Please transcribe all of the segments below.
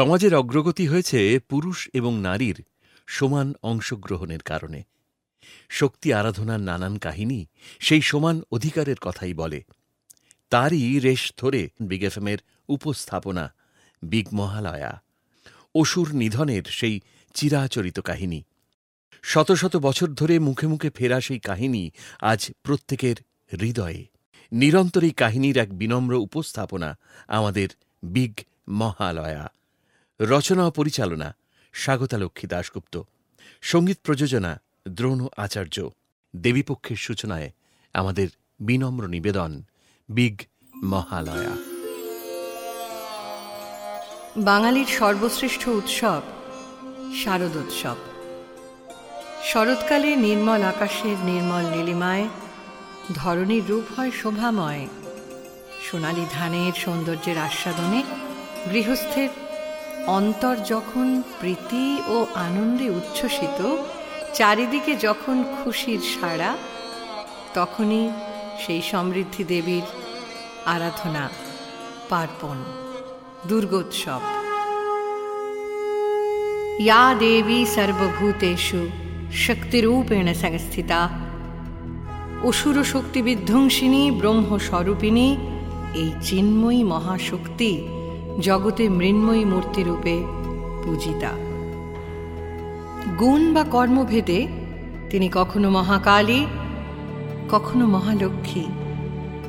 সমাজের অগ্রগতি হয়েছে পুরুষ এবং নারীর সমান অংশগ্রহণের কারণে। শক্তি আরাধনার নানান কাহিনী সেই সমান অধিকারের কথাই বলে। তারই রেশ ধরে বিগ উপস্থাপনা বিগ মহালয়া অসুর নিধনের সেই চিরাচরিত কাহিনী। শত শত বছর ধরে মুখে মুখে ফেরা সেই কাহিনী আজ প্রত্যেকের হৃদয়ে। নিরন্তর এই কাহিনীর এক বিনম্র উপস্থাপনা আমাদের বিগ মহালয়া রচনা ও পরিচালনা স্বাগতা লক্ষ্মী দাশগুপ্ত। সংগীত প্রযোজনা দ্রোণ আচার্য। দেবীপক্ষের সূচনায় আমাদের বিনম্র নিবেদন, বিগ মহালয়া। বাঙালির সর্বশ্রেষ্ঠ উৎসব, শারদোৎসব। শরৎকালে নির্মল আকাশের নির্মল নীলিমায়, ধরণীর রূপ হয় শোভাময়। সোনালি ধানের সৌন্দর্যের আস্বাদনে গৃহস্থের অন্তর যখন প্রীতি ও আনন্দে উচ্ছ্বসিত চারিদিকে যখন খুশির সাড়া তখনই সেই সমৃদ্ধি দেবীর আরাধনা পার্বণ দুর্গোৎসব या देवी सर्वभूतेषु শক্তিরূপেণ সংস্থিতা অসুর শক্তি বিধ্বংসিনী ব্রহ্মস্বরূপিণী এই চিন্ময়ী মহাশক্তি জগতে মৃন্ময়ী মূর্তিরূপে পূজিতা। গুণ বা কর্মভেদে তিনি কখনো মহাকালী, কখনো মহালক্ষ্মী,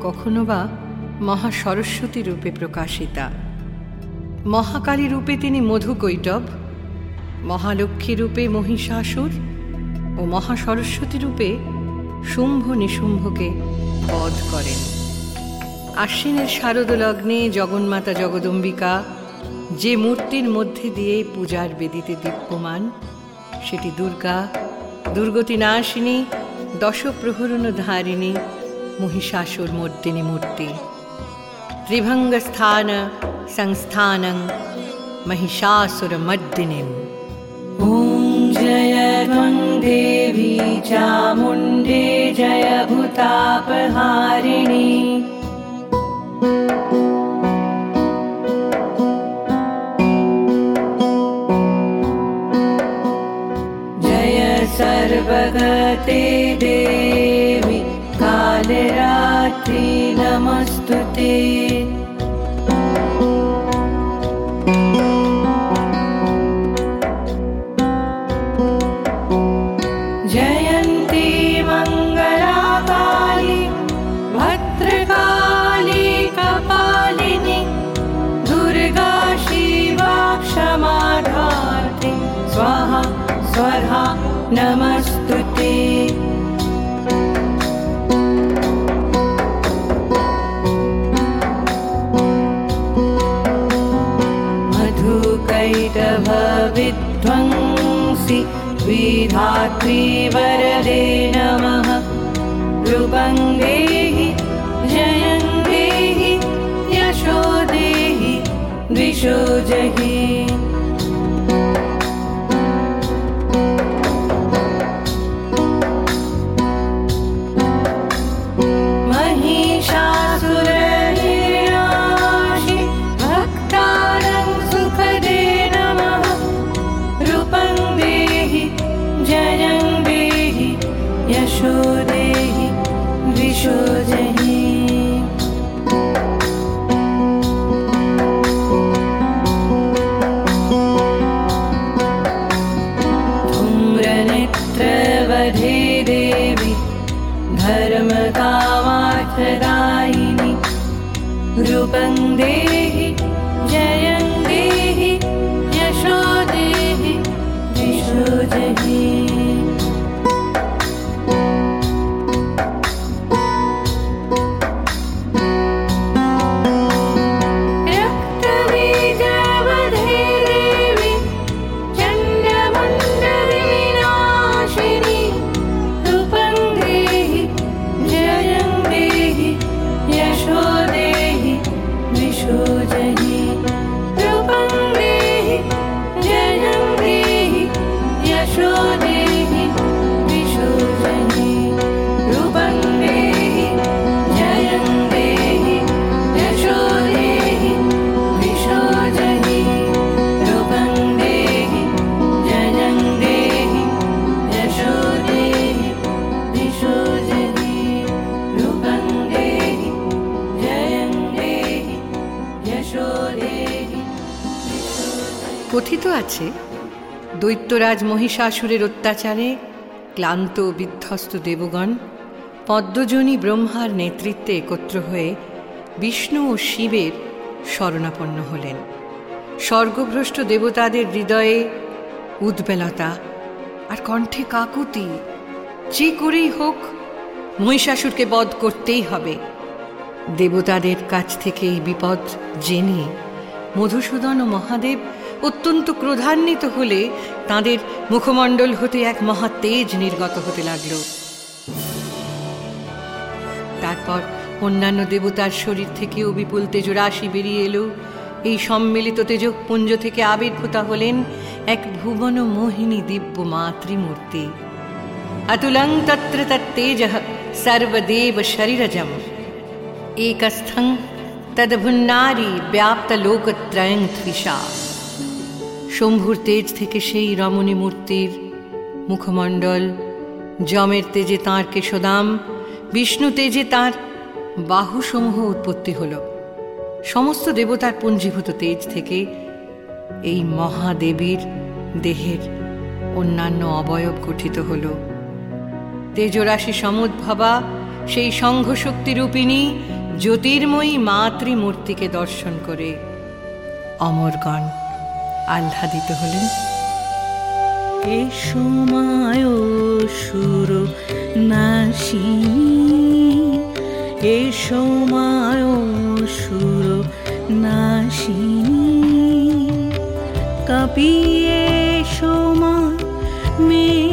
কখনো বা মহাসরস্বতী রূপে প্রকাশিতা। মহাকালী রূপে তিনি মধুকৈটব মহালক্ষ্মী রূপে মহিষাসুর ও মহাসরস্বতী রূপে শুম্ভ নিশুম্ভকে বধ করেন। আশ্বিনের শারদ লগ্নে জগন্মাতা জগদম্বিকা যে মূর্তির মধ্যে দিয়ে পূজার বেদিতে দীপ্যমান সেটি দুর্গা দুর্গতি নাশিনী দশপ্রহরণ ধারিণী মহিষাসুর মর্দিনী মূর্তি ত্রিভঙ্গস্থান সংস্থানং महिषासुरमर्दिनीम् ॐ जय त्वं देवी चामुण्डे जय भूतापहारिणि जय सर्वगते देवि कालरात्रि नमस्तु ते विधात्री वरदे नमः। रूपं देहि जयं देहि यशो देहि द्विषो जहि দৈত্যরাজ মহিষাসুরের অত্যাচারে ক্লান্ত বিধ্বস্ত দেবগণ, পদ্মজনী ব্রহ্মার নেতৃত্বে একত্র হয়ে বিষ্ণু ও শিবের শরণাপন্ন হলেন। স্বর্গভ্রষ্ট দেবতাদের হৃদয়ে উদ্বেলতা আর কণ্ঠে কাকুতি, যে করেই হোক মহিষাসুরকে বধ করতেই হবে। দেবতাদের কাছ থেকে এই বিপদ জেনে মধুসূদন ও মহাদেব অত্যন্ত ক্রোধান্বিত হলে তাদের মুখমণ্ডল হতে এক মহা তেজ নির্গত হতে লাগল। তারপর অন্যান্য দেবতার শরীর থেকেও বিপুল তেজরাশি বেরিয়ে এলো। এই সম্মিলিত তেজপুঞ্জ থেকে আবির্ভূতা হলেন এক ভুবন মোহিনী দিব্য মাতৃমূর্তি। অতুলং তত্র তত্তেজ সর্বদেব শরীরজম। একস্থং তদভুন্নারী ব্যাপ্তলোকত্রয়ং ত্রিষা শম্ভুর তেজ থেকে সেই রমণী মূর্তির মুখমণ্ডল, যমের তেজে তাঁর কেশদাম, বিষ্ণু তেজে তাঁর বাহুসমূহ উৎপত্তি হল। সমস্ত দেবতার পুঞ্জীভূত তেজ থেকে এই মহাদেবীর দেহের অন্যান্য অবয়ব গঠিত হল। তেজরাশি সমুদ্ভবা, সেই সংঘশক্তি রূপিণী জ্যোতির্ময়ী মাতৃমূর্তিকে দর্শন করে অমরগণ। আহ্লাদিত হলেন। এ সময় সুর নাশি এ সময় সুর নাশি কাঁপিয়ে সময় মেদিনী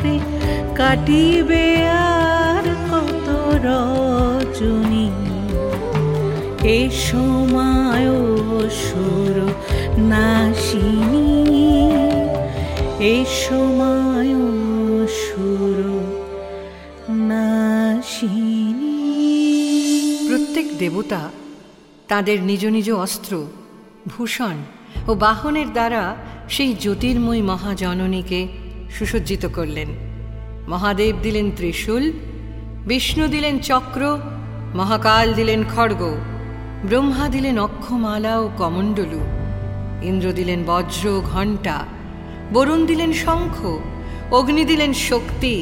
ভাবে কাটিবে আর কত রজনী। এ সময় সুর নাশিনী, এ সময় সুর নাশিনী। প্রত্যেক দেবতা তাদের নিজ নিজ অস্ত্র, ভূষণ ও বাহনের দ্বারা সেই জ্যোতির্ময় মহাজননীকে সুসজ্জিত করলেন। মহাদেব দিলেন ত্রিশূল, বিষ্ণু দিলেন চক্র, মহাকাল দিলেন খড়গ, ব্রহ্মা দিলেন অক্ষমালা ও কমণ্ডলু, ইন্দ্র দিলেন বজ্র ঘণ্টা, বরুণ দিলেন শঙ্খ, অগ্নি দিলেন শক্তি,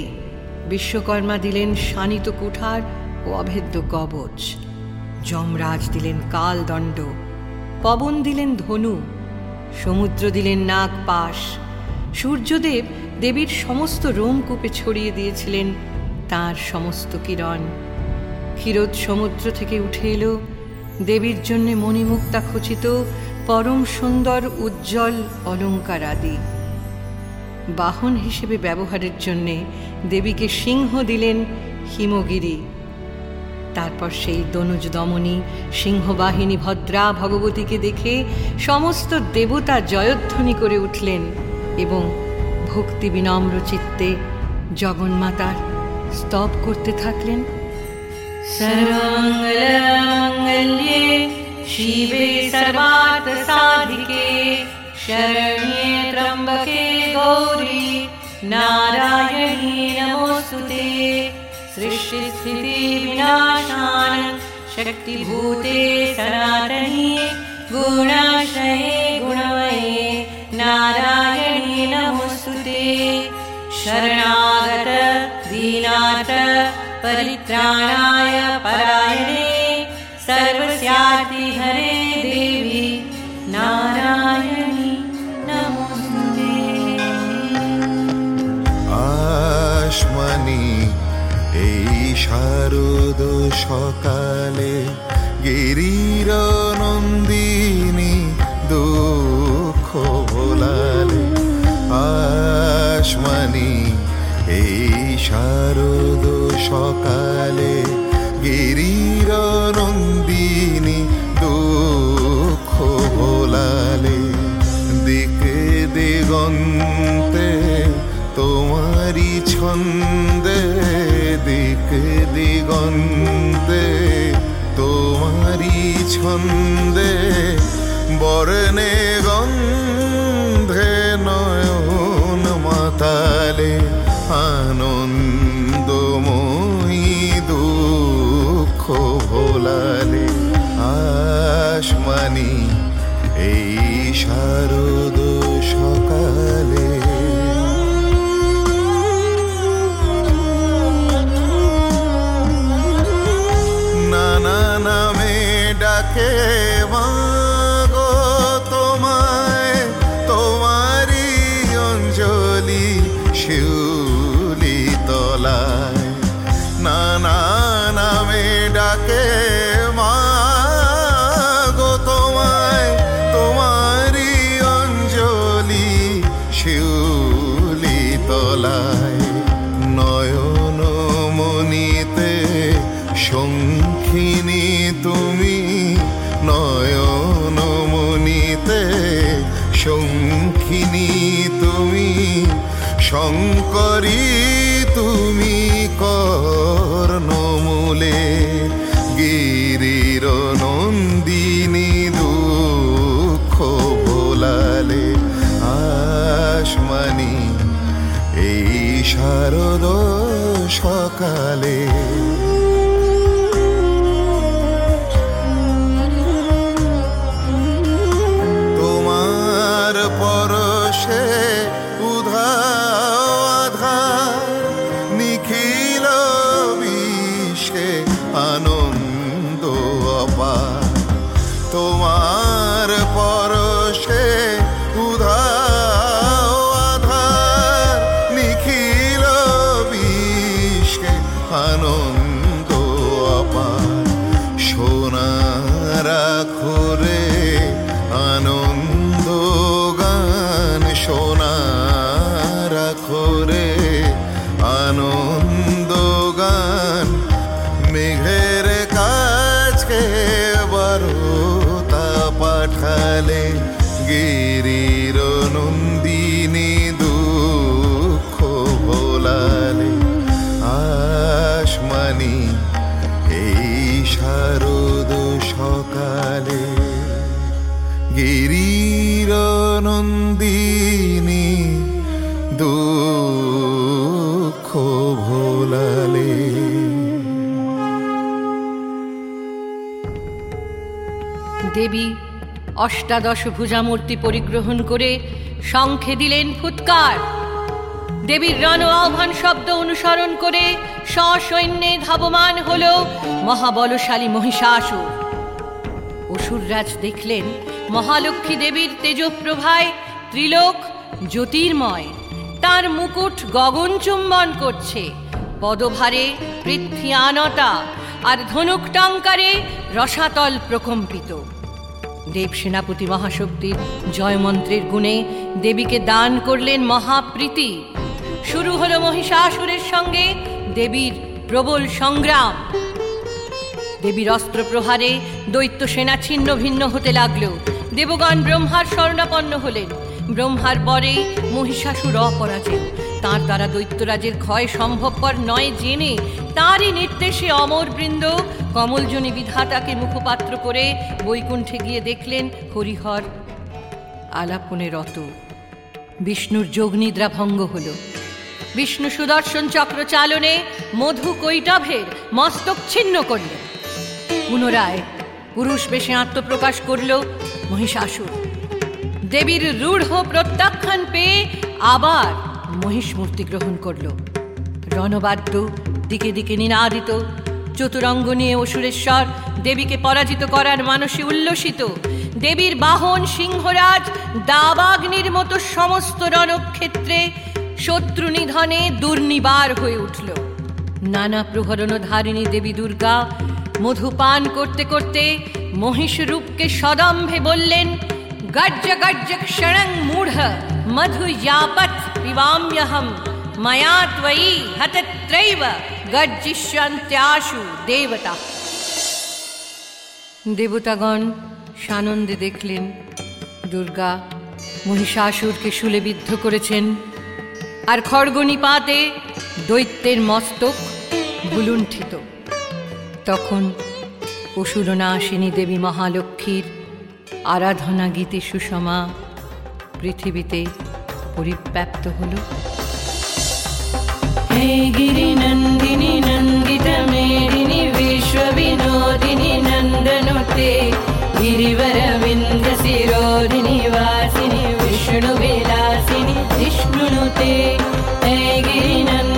বিশ্বকর্মা দিলেন শানিত কুঠার ও অভেদ্য কবচ, যমরাজ দিলেন কালদণ্ড, পবন দিলেন ধনু, সমুদ্র দিলেন নাগ পাশ সূর্যদেব দেবীর সমস্ত রোমকূপে ছড়িয়ে দিয়েছিলেন তার সমস্ত কিরণ। ক্ষীরোদ সমুদ্র থেকে উঠে এলো। দেবীর জন্যে মণিমুক্তা খচিত পরম সুন্দর, উজ্জ্বল অলঙ্কার আদি বাহন হিসেবে ব্যবহারের জন্যে দেবীকে সিংহ দিলেন হিমগিরি। তারপর সেই দনুজ দমনী, সিংহবাহিনী ভদ্রা ভগবতীকে দেখে সমস্ত দেবতা জয়ধ্বনি করে উঠলেন এবং ভক্তি বিনম্র চিত্তে জগন্মাতার স্তব করতে থাকলেন सर्वमङ्गलमङ्गल्ये शिवे सर्वार्थसाधिके शरण्ये त्र्यम्बके गौरी नारायणी नमोऽस्तु ते सृष्टिस्थितिविनाशान् शक्तिभूते सनातनी गुणाशये गुणमये नारायणी नमोऽस्तु ते शरणागत दीनाथ परित्राणाय परायणे सर्वस्याति हरे देवी नारायणी नमोऽस्तुते আসমনি এই শারদ সকালে গিরির শারদ সকালে গিরির নন্দিনী দুঃখ ভোলালে দিকে দিগন্তে তোমারি ছন্দে দিকে দিগন্তে তোমারি ছন্দে, বর্ণে গন্ধে নয়ন মাতালে। আনন্দময়ী দুঃখ ভোলালে আসমানি এই শারদ সকালে সকালে অষ্টাদশ ভুজামূর্তি পরিগ্রহণ করে শঙ্খে দিলেন ফুৎকার। দেবীর রণ আহ্বান শব্দ অনুসরণ করে সসৈন্যে ধাবমান হল মহাবলশালী মহিষাসুর। অসুররাজ দেখলেন মহালক্ষ্মী দেবীর তেজপ্রভায় ত্রিলোক জ্যোতির্ময়। তার মুকুট গগন চুম্বন করছে। পদভারে পৃথ্বী আনতা আর ধনুক টঙ্কারে রসাতল প্রকম্পিত। দেব সেনাপতি মহাশক্তির জয়মন্ত্রের গুণে দেবীকে দান করলেন মহাপ্রীতি। শুরু হলো মহিষাসুরের সঙ্গে দেবীর প্রবল সংগ্রাম। দেবীর অস্ত্র প্রহারে দৈত্য সেনা ছিন্ন ভিন্ন হতে লাগল। দেবগণ ব্রহ্মার স্বর্ণাপন্ন হলেন। ব্রহ্মার পরে মহিষাসুর অপরাজেয়। তার দ্বারা দৈত্যরাজের ক্ষয় সম্ভবপর নয় জেনে তারই নির্দেশে অমরবৃন্দ কমলজনী বিধাতাকে মুখপাত্র করে বৈকুণ্ঠে গিয়ে দেখলেন হরিহর। আলাপনে রত। বিষ্ণুর যোগনিদ্রা ভঙ্গ হল। বিষ্ণু সুদর্শন চক্র চালনে মধু কৈটভের মস্তক ছিন্ন করলেন। পুনরায় পুরুষ বেশে আত্মপ্রকাশ করল মহিষাসুর। দেবীর রূঢ় প্রত্যাখ্যান পেয়ে আবার মহিষ মূর্তি গ্রহণ করল। রণবাদ্য দিকে দিকে নিনাদিত, চতুরঙ্গ নিয়ে অসুরেশ্বর দেবীকে পরাজিত করার মানসে উল্লসিত। দেবীর বাহন সিংহরাজ দাবাগ্নির মতো সমস্ত রণক্ষেত্রে শত্রু নিধনে দুর্নিবার হয়ে উঠল। নানা প্রহরণ ধারিণী দেবী দুর্গা মধুপান করতে করতে মহিষ রূপকে সদম্ভে বললেন গর্জ গর্জ ক্ষণং মূঢ়। মধু যাপত পিবাম্যহম মায়া ত্বয়ি হতত্রৈব গর্জিষ্যন্ত্যাশু দেবতা দেবতাগণ সানন্দে দেখলেন দুর্গা মহিষাসুরকে শুলে বিদ্ধ করেছেন। আর খড়গনিপাতে দৈত্যের মস্তক ভুলুণ্ঠিত। তখন অসুরনাশিনী দেবী মহালক্ষ্মীর আরাধনা গীতে সুষমা পৃথিবীতে পরিব্যাপ্ত হল हे गिरिनन्दिनि नन्दितमेदिनि विश्वविनोदिनि नन्दनुते गिरिवरविन्दशिरोदिनि वासिनि विष्णुविलासिनि जिष्णुनुते हे गिरिनन्दिनि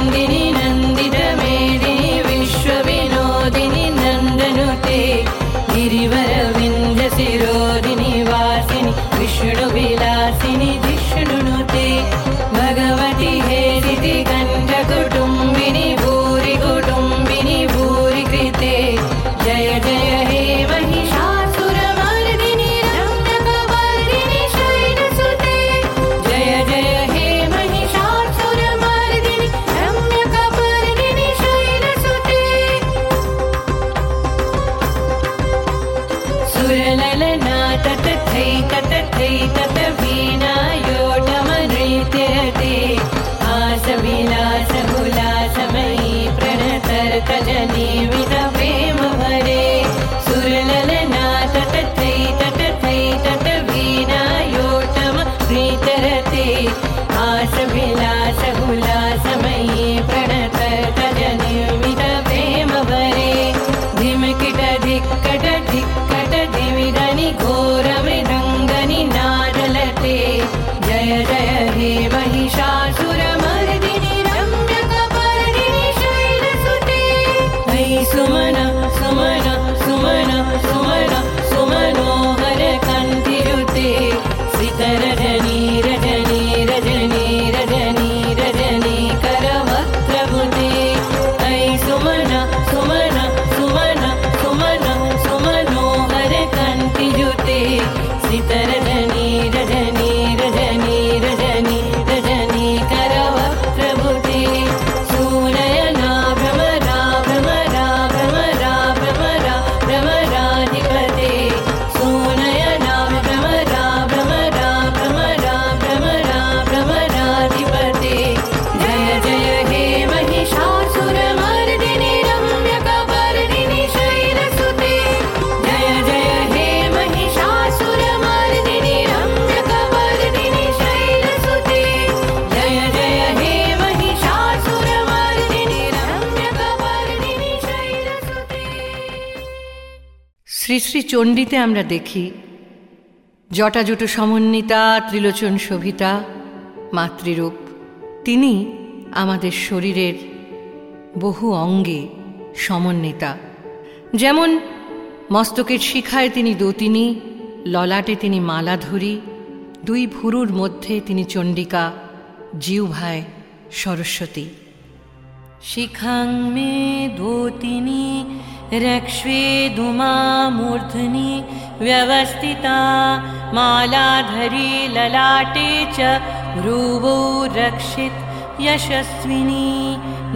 শ্রী চণ্ডীতে আমরা দেখি, জটাজুট সমন্বিতা, ত্রিলোচন শোভিতা, মাতৃরূপ। তিনি আমাদের শরীরের বহু অঙ্গে সমন্বিতা। যেমন মস্তকের শিখায় তিনি দতিনী, ললাটে তিনি মালা ধরি দুই ভুরুর মধ্যে তিনি চণ্ডিকা জিউভায় সরস্বতী। শিখাং মে দতিনী रक्ष्वेदुमा मूर्धनि व्यवस्थिता मालाधरी ललाटे च भ्रुवौ रक्षित यशस्विनी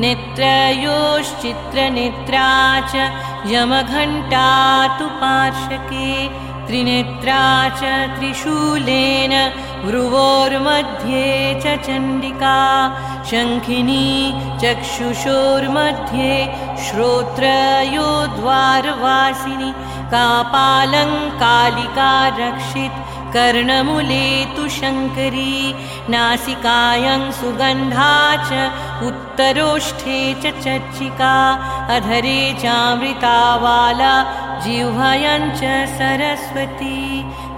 नेत्रयोश्चित्रनेत्रा च यमघण्टा तु पार्श्वके त्रिनेत्रा च त्रिशूलेन भ्रुवोर्मध्ये च चण्डिका शङ्खिनी चक्षुषोर्मध्ये श्रोत्रयो द्वारवासिनि कापालङ्कालिका रक्षित कर्णमुले तु शङ्करी नासिकायं सुगन्धा च उत्तरोष्ठे च चर्चिका अधरे चामृतावाला जिह्वयं च सरस्वती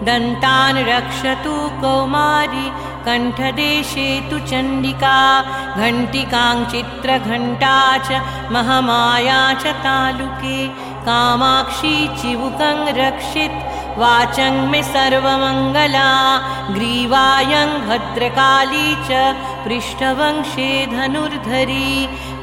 दन्तान् रक्षतु कौमारी कण्ठदेशे तु चण्डिका घण्टिकां चित्रघण्टा च महमाया च तालुके कामाक्षी चिबुकं रक्षित वाचं मे सर्वमङ्गला ग्रीवायं भद्रकाली च पृष्ठवंशे धनुर्धरी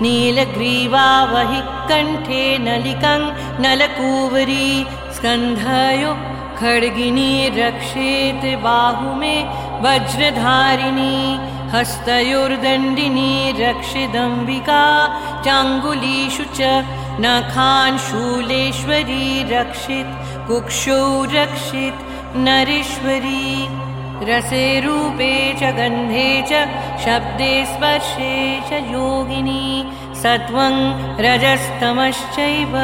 नीलग्रीवा वहि कण्ठे नलिकं नलकूवरी स्कन्धयो खड्गिनी रक्षेत् बाहु मे वज्रधारिणी हस्तयोर्दण्डिनी रक्षिदम्बिका चाङ्गुलीषु च नखान् शूलेश्वरी रक्षित कुक्षौ रक्षित नरेश्वरी रसे रूपे च गन्धे च शब्दे स्पर्शे च योगिनी सत्वं रजस्तमश्चैव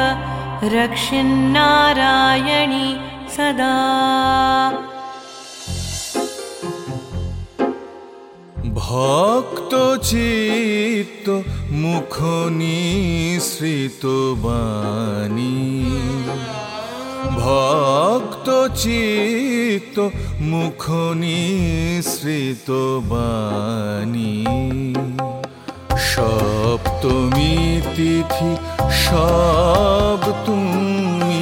रक्षिन्नारायणी सदा ভক্ত চিত্ত মুখ নিঃসৃত বাণী ভক্ত চিত্ত মুখ নিঃসৃত বাণী। সপ্তমী তিথি সব তুমি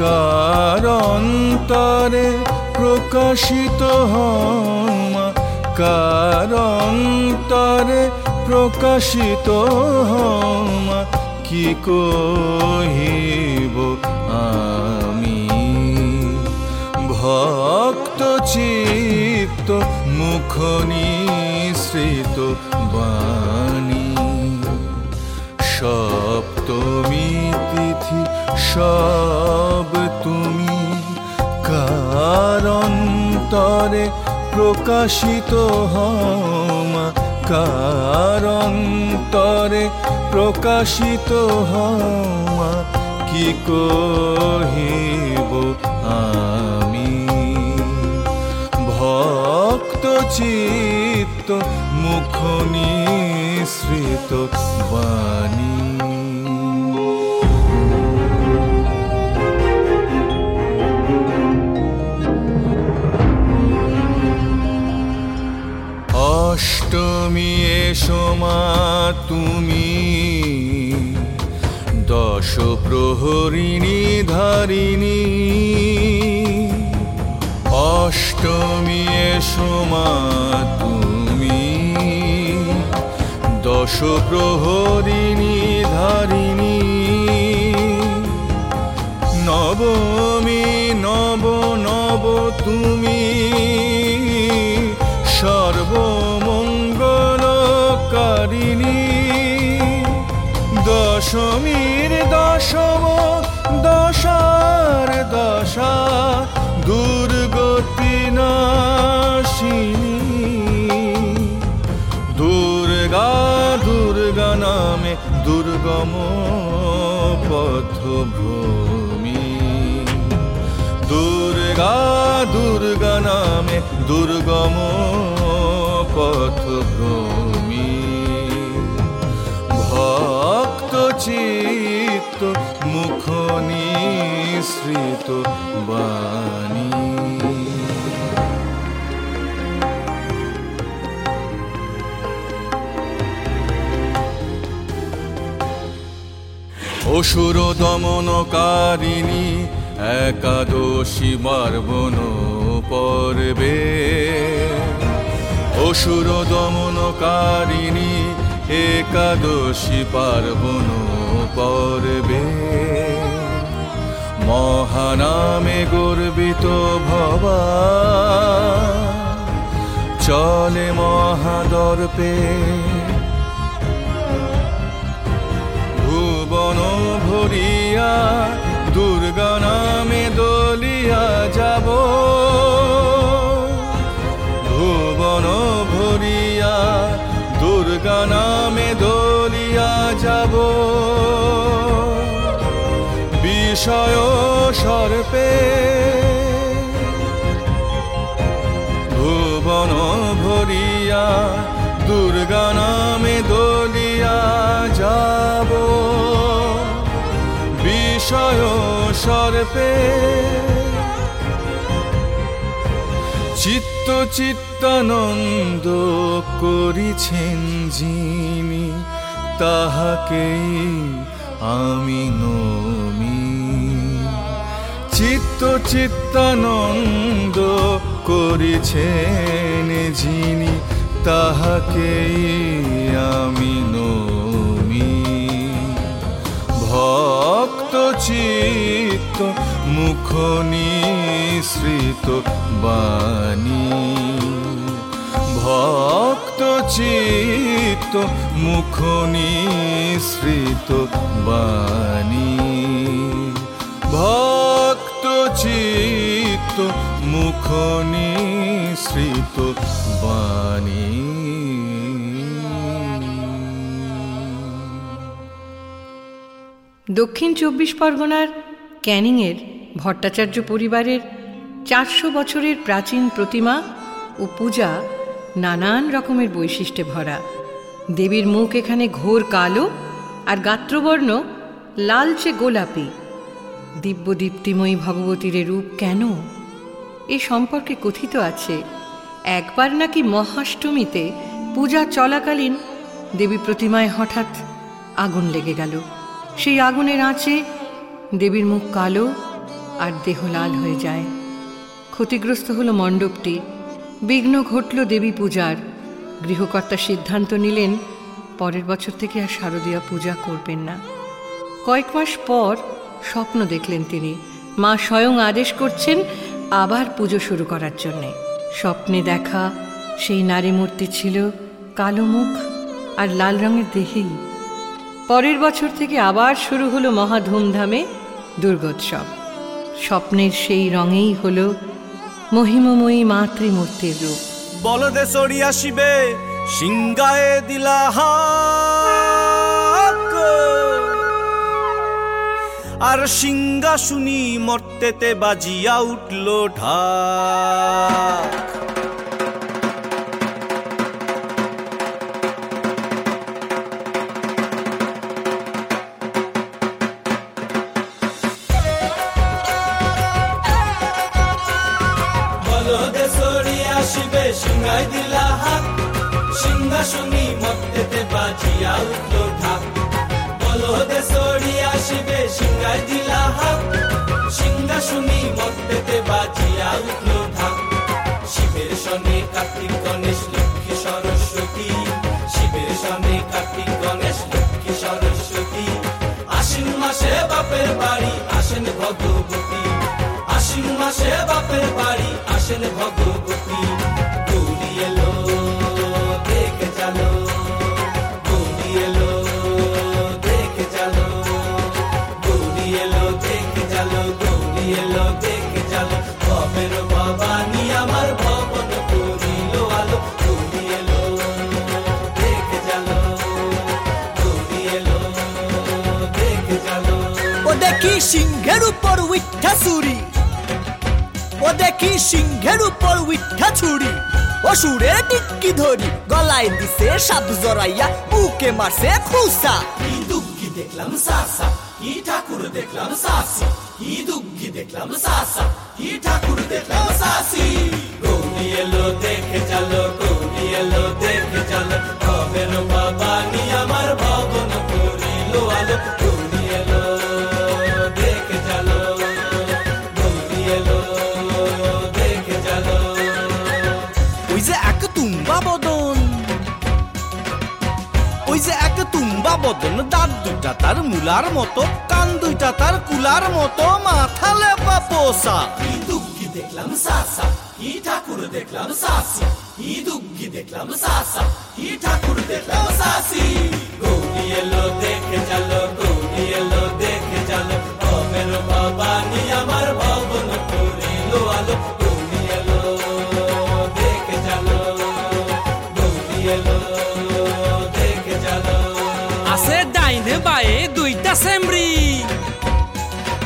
কারন্তরে প্রকাশিত হমা কারন্তরে প্রকাশিত হমা কি কহিব আমি ভক্ত চিত্ত মুখ নিঃসৃত বাণী। সপ্তমী তিথি, সব তুমি কারন্তরে প্রকাশিত হমা কারন্তরে প্রকাশিত হমা কি কহিব চিত্ত মুখ নিঃসৃত বাণী। অষ্টমী এসমা তুমি দশ প্রহরিণী ধারিণী। অষ্টমী এসমা তুমি। দশ প্রহরিণী ধারিণী। নবমী, নব নব তুমি। সর্বমঙ্গলকারিণী। দশমীর দশম, দশার দশা। নাশিনী দুর্গা দুর্গা নামে দুর্গম পথ ভূমি দুর্গা দুর্গা নামে দুর্গম পথ ভূমি ভক্ত চিত্ত মুখ নিঃসৃত বাণী। অসুর দমনকারিণী, একাদশী মার্বণ পর্বে। অসুর দমনকারিণী, একাদশী পার্বণ পর্বে। মহানামে গর্বিত ভবা, চলে মহাদর্পে। দুর্গা নামে দলিয়া যাব। ভুবন ভরিয়া দুর্গা নামে দলিয়া যাব। বিষয় সর্পে ভুবন ভরিয়া সর্পে। চিত্ত চিত্তানন্দ করিছেন যিনি তাহাকেই আমি নমি। চিত্ত চিত্তানন্দ করিছেন যিনি তাহাকেই আমি চিত্ত মুখ নিঃসৃত বাণী। ভক্ত চিত্ত মুখ নিঃসৃত বাণী। ভক্ত চিত্ত মুখ নিঃসৃত বাণী। দক্ষিণ চব্বিশ পরগনার ক্যানিংয়ের ভট্টাচার্য পরিবারের চারশো বছরের প্রাচীন প্রতিমা ও পূজা নানান রকমের বৈশিষ্ট্যে ভরা। দেবীর মুখ এখানে ঘোর কালো আর গাত্রবর্ণ লালচে গোলাপি। দিব্য দীপ্তিময়ী ভগবতীর রূপ কেন? এ সম্পর্কে কথিত আছে, একবার নাকি মহাষ্টমীতে পূজা চলাকালীন দেবী প্রতিমায় হঠাৎ আগুন লেগে গেল। সেই আগুনের আঁচে দেবীর মুখ কালো আর দেহ লাল হয়ে যায়। ক্ষতিগ্রস্ত হলো মণ্ডপটি। বিঘ্ন ঘটল দেবী পূজার। গৃহকর্তা সিদ্ধান্ত নিলেন, পরের বছর থেকে আর শারদীয়া পূজা করবেন না। কয়েক মাস পর স্বপ্ন দেখলেন তিনি। মা স্বয়ং আদেশ করছেন আবার পুজো শুরু করার জন্যে। স্বপ্নে দেখা সেই নারী মূর্তি ছিল কালো মুখ আর লাল রঙের দেহেই পরের বছর থেকে আবার শুরু হলো মহা ধুমধামে দুর্গোৎসব। স্বপ্নের সেই রঙেই হলো মহিমময়ী মাতৃমূর্তির রূপ। বলদে চড়ি আসিবে সিংগায়ে দিলা আর সিংহা শুনি মর্তেতে বাজিয়া উঠল ঢাক। কার্তিক গণেশ, লক্ষ্মী সরস্বতী। শিবের সামনে কার্তিক গণেশ, লক্ষ্মী সরস্বতী। আশ্বিন মাসে বাপের বাড়ি, আসেন ভগবতী। আশ্বিন মাসে বাপের বাড়ি, আসেন ভগবতী। উপর উঠা ছুরি ও দেখি সিংহের উপর উঠা ছুরি। ও সুরে টিক্কি ধরি, গলায় দিছে সাপ জড়াইয়া, বুকে মারছে খুসা। কি দুঃখী দেখলাম সাসা, কি ঠাকুর দেখলাম সাসি, কি দুঃখী দেখলাম সাসা, কি ঠাকুর দেখলাম সাসি। গৌরী এলো দেখে চলো গৌরী এলো দেখে চলো বাবা নি আমার ভবন করিল আলো তুম্বা বদন দাঁত দুইটা তার মুলার মতো, কান দুইটা তার কুলার মতো, মাথা লেপা পোষা। কি দুঃখী দেখলাম সাসা কি ঠাকুর দেখলাম সাসি কি দুঃখী দেখলাম সাসা কি ঠাকুর দেখলাম সাসি। গৌরী এলো, দেখে চলো, গৌরী এলো, দেখে চলো ভবের বাবা নি আমার ভবন করিল আলো বায়ে দুইটা সেমরি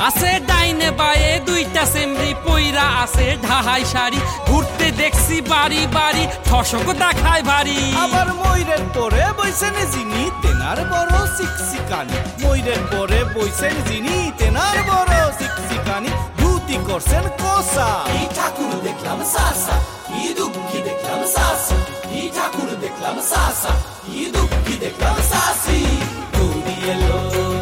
আছে ডাইনে বায়ে দুইটা সেমরি পইরা আছে ঢাহাই শাড়ি। ঘুরতে দেখছি বাড়ি বাড়ি ঠসক দেখায় ভারী। আবার ময়ূরের পরে বইছেন যিনি তেনার বড় শিক্ষিকানি ময়ূরের পরে বইছেন যিনি তেনার বড় শিক্ষিকানি ধুতি করছেন কষা কি ঠাকুর দেখলাম সাসা কি দুঃখী দেখলাম সাসি। কি ঠাকুর দেখলাম সাসা কি দুঃখী দেখলাম সাসি। cielo.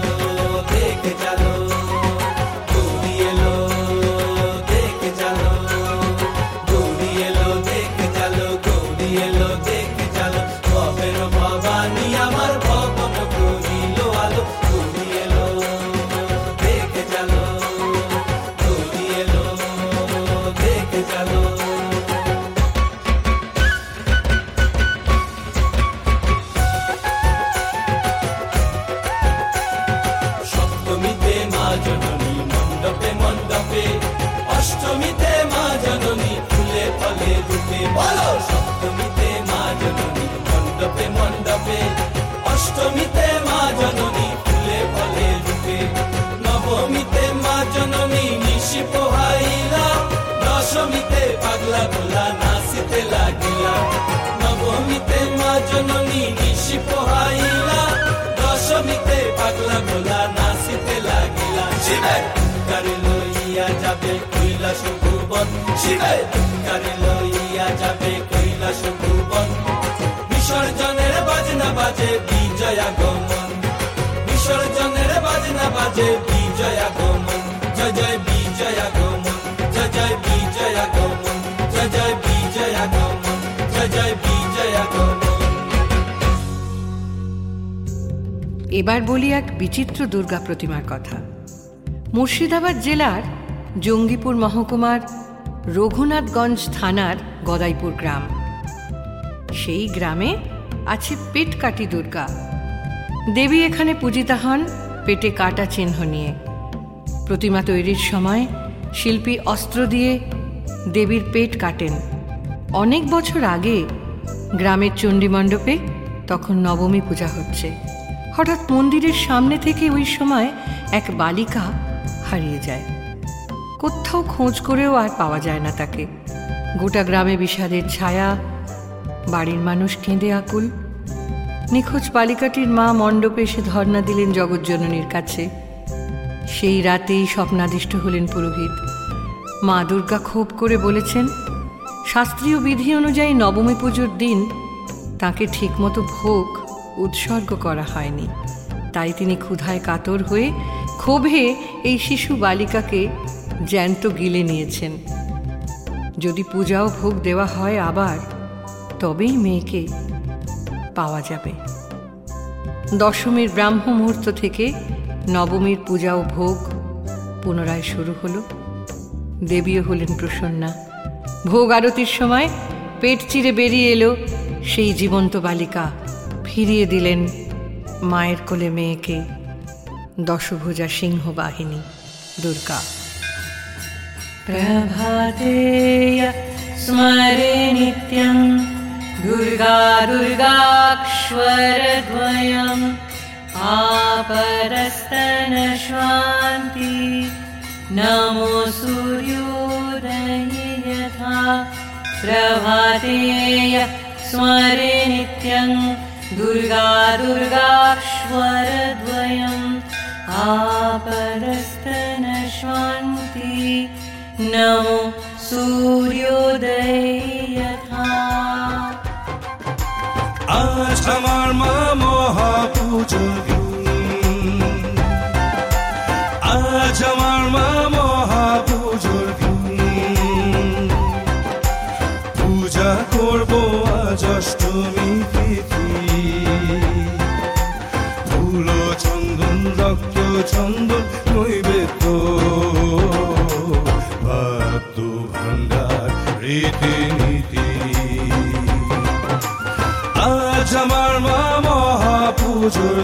দশমীতে পাগলা গোলা নাচিতে লাগিলা। নবমীতে মা জননী নিশি পোহাইলা। দশমীতে পাগলা গোলা নাচিতে লাগিলা। শিবে কারে লইয়া যাবে কৈলাস ভুবন শিবে গাড়ি এবার বলি এক বিচিত্র দুর্গা প্রতিমার কথা। মুর্শিদাবাদ জেলার জঙ্গিপুর মহকুমার রঘুনাথগঞ্জ থানার গদাইপুর গ্রাম। সেই গ্রামে আছে পেটকাটি দুর্গা। দেবী এখানে পূজিতা হন, পেটে কাটা চিহ্ন নিয়ে। প্রতিমা তৈরির সময় শিল্পী অস্ত্র দিয়ে দেবীর পেট কাটেন। অনেক বছর আগে গ্রামের চণ্ডীমণ্ডপে তখন নবমী পূজা হচ্ছে। হঠাৎ মন্দিরের সামনে থেকে ওই সময় এক বালিকা হারিয়ে যায়। কোথাও খোঁজ করেও আর পাওয়া যায় না তাকে। গোটা গ্রামে বিষাদের ছায়া, বাড়ির মানুষ কেঁদে আকুল। নিখোঁজ বালিকাটির মা মণ্ডপে এসে ধর্ণা দিলেন জগজ্জননীর কাছে। সেই রাতেই স্বপ্নাদিষ্ট হলেন পুরোহিত। মা দুর্গা ক্ষোভ করে বলেছেন, শাস্ত্রীয় বিধি অনুযায়ী নবমী পুজোর দিন তাকে ঠিকমতো ভোগ উৎসর্গ করা হয়নি। তাই তিনি ক্ষুধায় কাতর হয়ে ক্ষোভে এই শিশু বালিকাকে জ্যান্ত গিলে নিয়েছেন। যদি পূজাও ভোগ দেওয়া হয় আবার, তবেই মেয়েকে পাওয়া যাবে। দশমীর ব্রাহ্ম মুহূর্ত থেকে নবমীর পূজা ও ভোগ পুনরায় শুরু হলো। দেবীও হলেন প্রসন্না। ভোগ আরতির সময় পেট চিরে বেরিয়ে এলো সেই জীবন্ত বালিকা। ফিরিয়ে দিলেন মায়ের কোলে মেয়েকে দশভুজা সিংহ বাহিনী দুর্গা प्रभातेय स्मरे नित्यं दुर्गा दुर्गाक्षरद्वयम् आपरस्तनश्वान्ति नमो सूर्योदये यथा प्रभातेय स्मरे नित्यं दुर्गा दुर्गाश्वरद्वयम् आपदस्तनश्वान्ति। नमो सूर्योदये यथा मोहा पूजय তুমি পৃথিবী। ধুলো চন্দন, রক্ত চন্দন নইবে তো বাদ্য ভান্ডার রীতিনীতি। আজ আমার মা মহাপুজোর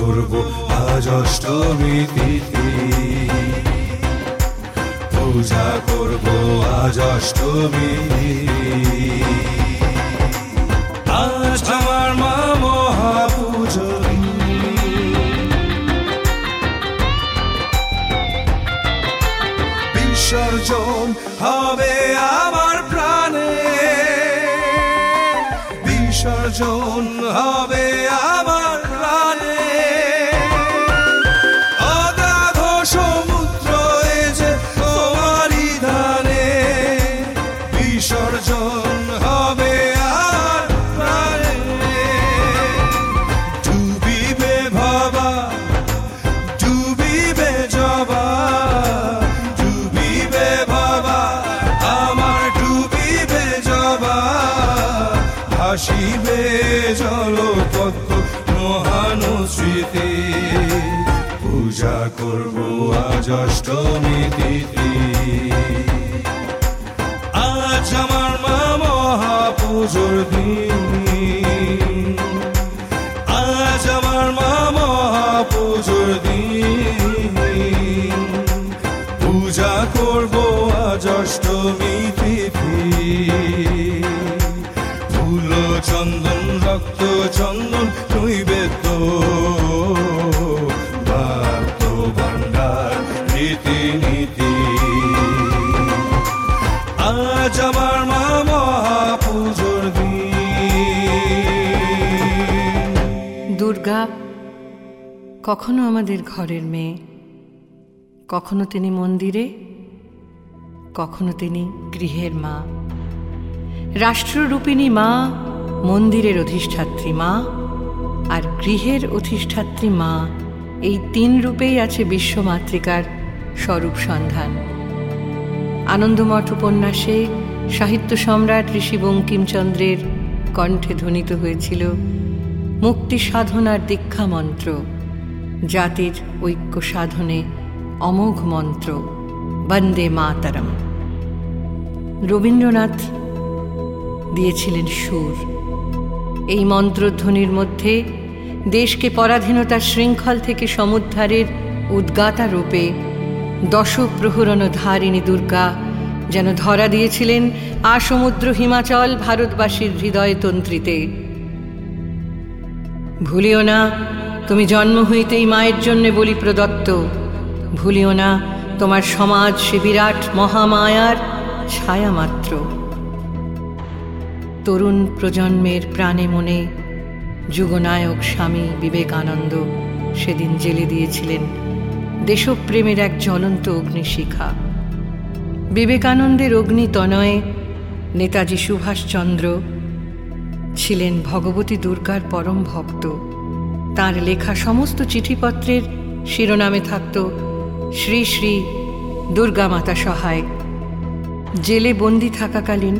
করব আজ অষ্টমী তিথি। পূজা করব আজ অষ্টমী। আজ আমার মা জষ্টমী তিথি আজ আমার মা মহাপুজোর দিন। আজ আমার মা মহাপুজোর দিন। পূজা করব আজ অষ্টমী তিথি। ফুল চন্দন, রক্ত চন্দন বেত মা মহাপুজোর দুর্গা, কখনো আমাদের ঘরের মেয়ে? কখনো তিনি মন্দিরে? কখনো তিনি গৃহের মা? রাষ্ট্ররূপিণী মা, মন্দিরের অধিষ্ঠাত্রী মা, আর গৃহের অধিষ্ঠাত্রী মা, এই তিন রূপেই আছে বিশ্বমাতৃকার স্বরূপ সন্ধান। আনন্দমঠ উপন্যাসে সাহিত্য সম্রাট ঋষি বঙ্কিমচন্দ্রের কণ্ঠে ধ্বনিত হয়েছিল মুক্তি সাধনার দীক্ষা মন্ত্র জাতির ঐক্য সাধনে অমোঘ মন্ত্র, বন্দে মাতারম। রবীন্দ্রনাথ দিয়েছিলেন সুর। এই মন্ত্রধ্বনির মধ্যে দেশকে পরাধীনতার শৃঙ্খল থেকে সমুদ্ধারের উদ্গাতা রূপে দশপ্রহরণ ধারিণী দুর্গা যেন ধরা দিয়েছিলেন আসমুদ্র হিমাচল ভারতবাসীর হৃদয় হৃদয়তন্ত্রীতে ভুলিও না, তুমি জন্ম হইতেই মায়ের জন্যে বলি প্রদত্ত। ভুলিও না, তোমার সমাজ সে বিরাট মহামায়ার ছায়া মাত্র। তরুণ প্রজন্মের প্রাণে মনে যুগনায়ক স্বামী বিবেকানন্দ সেদিন জেলে দিয়েছিলেন দেশপ্রেমের এক জ্বলন্ত অগ্নিশিখা। বিবেকানন্দের অগ্নিতনয়ে নেতাজি সুভাষচন্দ্র ছিলেন ভগবতী দুর্গার পরম ভক্ত। তার লেখা সমস্ত চিঠিপত্রের শিরোনামে থাকত, শ্রী শ্রী দুর্গা মাতা সহায়। জেলে বন্দি থাকাকালীন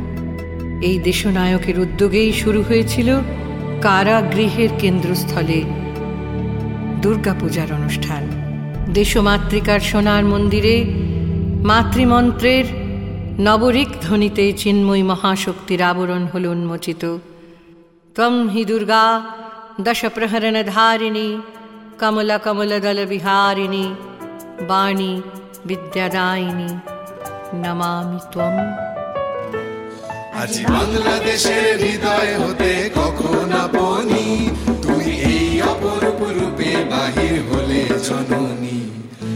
এই দেশনায়কের উদ্যোগেই শুরু হয়েছিল কারাগৃহের কেন্দ্রস্থলে দুর্গাপূজার অনুষ্ঠান। দেশমাতৃকার সোনার মন্দিরে মাতৃমন্ত্রের নবরিক ধ্বনিতে চিন্ময় মহাশক্তির আবরণ হল উন্মোচিত। ত্বম হি দুর্গা দশপ্রহরণ ধারিণী কমল কমলদল বিহারিণী বাণী বিদ্যাদায়িনী। নমামি ত্বম। আজ বাংলাদেশের হৃদয় হতে কখন আপনি? তুমি এই অপরূপ রূপে বাহির হলে জননী।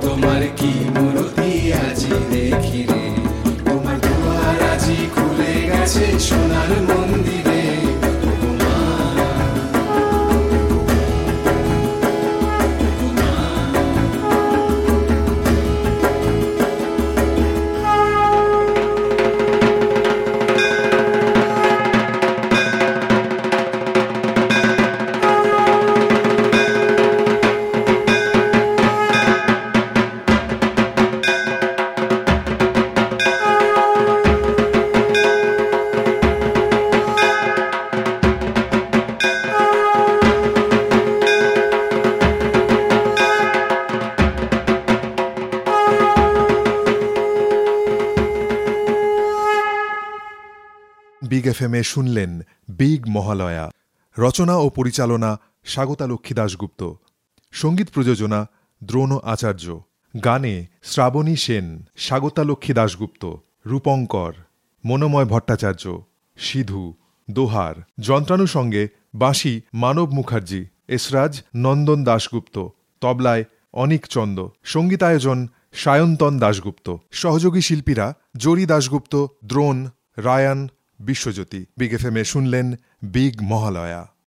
তোমার কি মূরতি আজি দেখি রে? তোমার আজি গেছে সোনার মন্দিরে। বিগ শুনলেন বিগ মহালয়া। রচনা ও পরিচালনা স্বাগতা লক্ষ্মী দাশগুপ্ত। সংগীত প্রযোজনা দ্রোণ আচার্য। গানে শ্রাবণী সেন স্বাগতালক্ষ্মী দাশগুপ্ত, রূপঙ্কর, মনোময় ভট্টাচার্য, সিধু, দোহার। যন্ত্রাণু সঙ্গে বাঁশি মানব মুখার্জি, এসরাজ নন্দন দাশগুপ্ত, তবলায় অনিক চন্দ। সঙ্গীতায়োজন সায়ন্তন দাশগুপ্ত। সহযোগী শিল্পীরা জরি Dasgupta, Drona, Ryan Biswajyoti big F শুনলেন বিগ মহালয়া